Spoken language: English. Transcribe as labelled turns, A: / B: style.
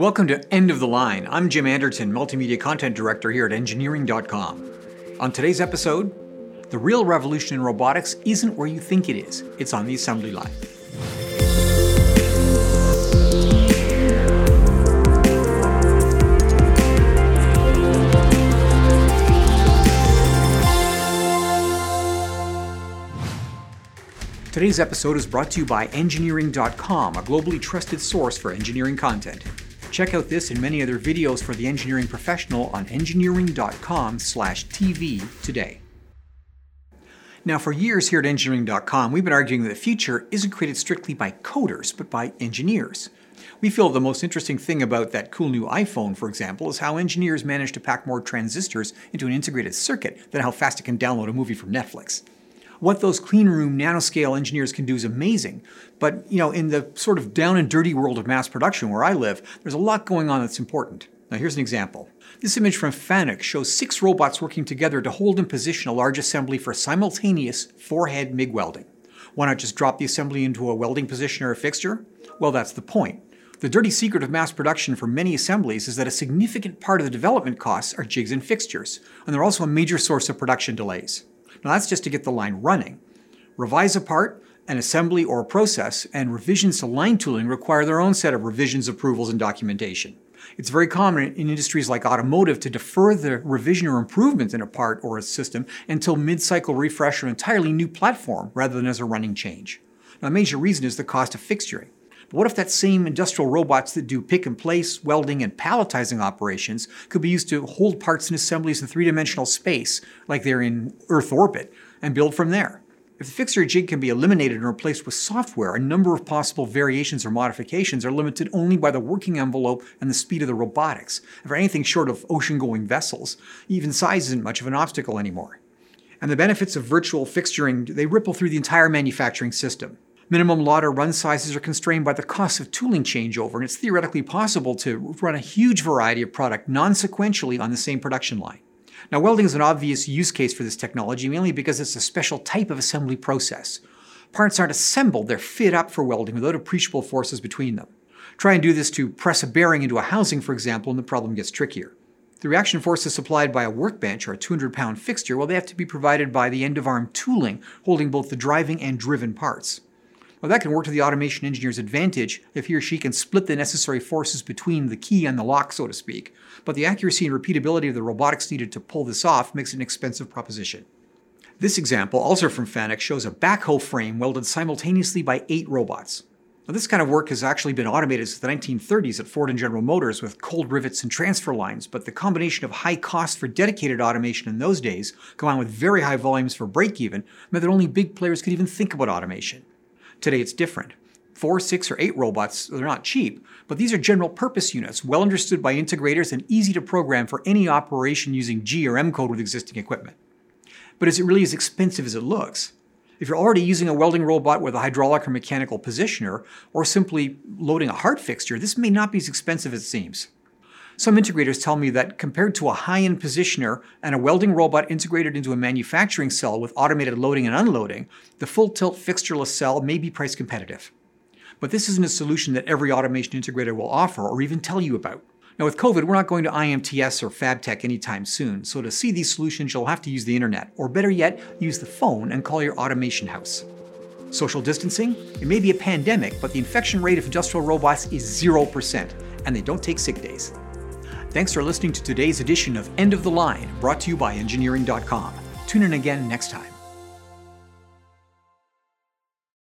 A: Welcome to End of the Line. I'm Jim Anderton, Multimedia Content Director here at Engineering.com. On today's episode, the real revolution in robotics isn't where you think it is, it's on the assembly line. Today's episode is brought to you by Engineering.com, a globally trusted source for engineering content. Check out this and many other videos for the engineering professional on engineering.com/tv today. Now, for years here at engineering.com, we've been arguing that the future isn't created strictly by coders, but by engineers. We feel the most interesting thing about that cool new iPhone, for example, is how engineers manage to pack more transistors into an integrated circuit than how fast it can download a movie from Netflix what those clean room nanoscale engineers can do is amazing. But you know, in the sort of down and dirty world of mass production where I live, there's a lot going on that's important. Now here's an example. This image from Fanuc shows six robots working together to hold and position a large assembly for simultaneous four-head MIG welding. Why not just drop the assembly into a welding position or a fixture? Well, that's the point. The dirty secret of mass production for many assemblies is that a significant part of the development costs are jigs and fixtures, and they're also a major source of production delays. Now that's just to get the line running. Revise a part, an assembly, or a process, and revisions to line tooling require their own set of revisions, approvals, and documentation. It's very common in industries like automotive to defer the revision or improvement in a part or a system until mid-cycle refresh or entirely new platform rather than as a running change. Now, a major reason is the cost of fixturing. But what if that same industrial robots that do pick and place, welding, and palletizing operations could be used to hold parts and assemblies in three dimensional space, like they're in Earth orbit, and build from there? If the fixture jig can be eliminated and replaced with software, a number of possible variations or modifications are limited only by the working envelope and the speed of the robotics. For anything short of ocean-going vessels, even size isn't much of an obstacle anymore. And the benefits of virtual fixturing, they ripple through the entire manufacturing system. Minimum lot or run sizes are constrained by the cost of tooling changeover, and it's theoretically possible to run a huge variety of product non-sequentially on the same production line. Now, welding is an obvious use case for this technology, mainly because it's a special type of assembly process. Parts aren't assembled, they're fit up for welding without appreciable forces between them. Try and do this to press a bearing into a housing, for example, and the problem gets trickier. The reaction forces supplied by a workbench or a 200 pound fixture, well, they have to be provided by the end of arm tooling holding both the driving and driven parts. Well, that can work to the automation engineer's advantage if he or she can split the necessary forces between the key and the lock, so to speak. But the accuracy and repeatability of the robotics needed to pull this off makes it an expensive proposition. This example, also from Fanuc, shows a backhoe frame welded simultaneously by eight robots. Now, this kind of work has actually been automated since the 1930s at Ford and General Motors with cold rivets and transfer lines, but the combination of high cost for dedicated automation in those days, combined with very high volumes for break even, meant that only big players could even think about automation. Today it's different. Four, six, or eight robots, they're not cheap, but these are general purpose units, well understood by integrators and easy to program for any operation using G or M code with existing equipment. But is it really as expensive as it looks? If you're already using a welding robot with a hydraulic or mechanical positioner, or simply loading a hard fixture, this may not be as expensive as it seems. Some integrators tell me that compared to a high-end positioner and a welding robot integrated into a manufacturing cell with automated loading and unloading, the full-tilt fixtureless cell may be price competitive. But this isn't a solution that every automation integrator will offer or even tell you about. Now with COVID, we're not going to IMTS or FabTech anytime soon, so to see these solutions you'll have to use the internet, or better yet, use the phone and call your automation house. Social distancing? It may be a pandemic, but the infection rate of industrial robots is 0%, and they don't take sick days. Thanks for listening to today's edition of End of the Line, brought to you by Engineering.com. Tune in again next time.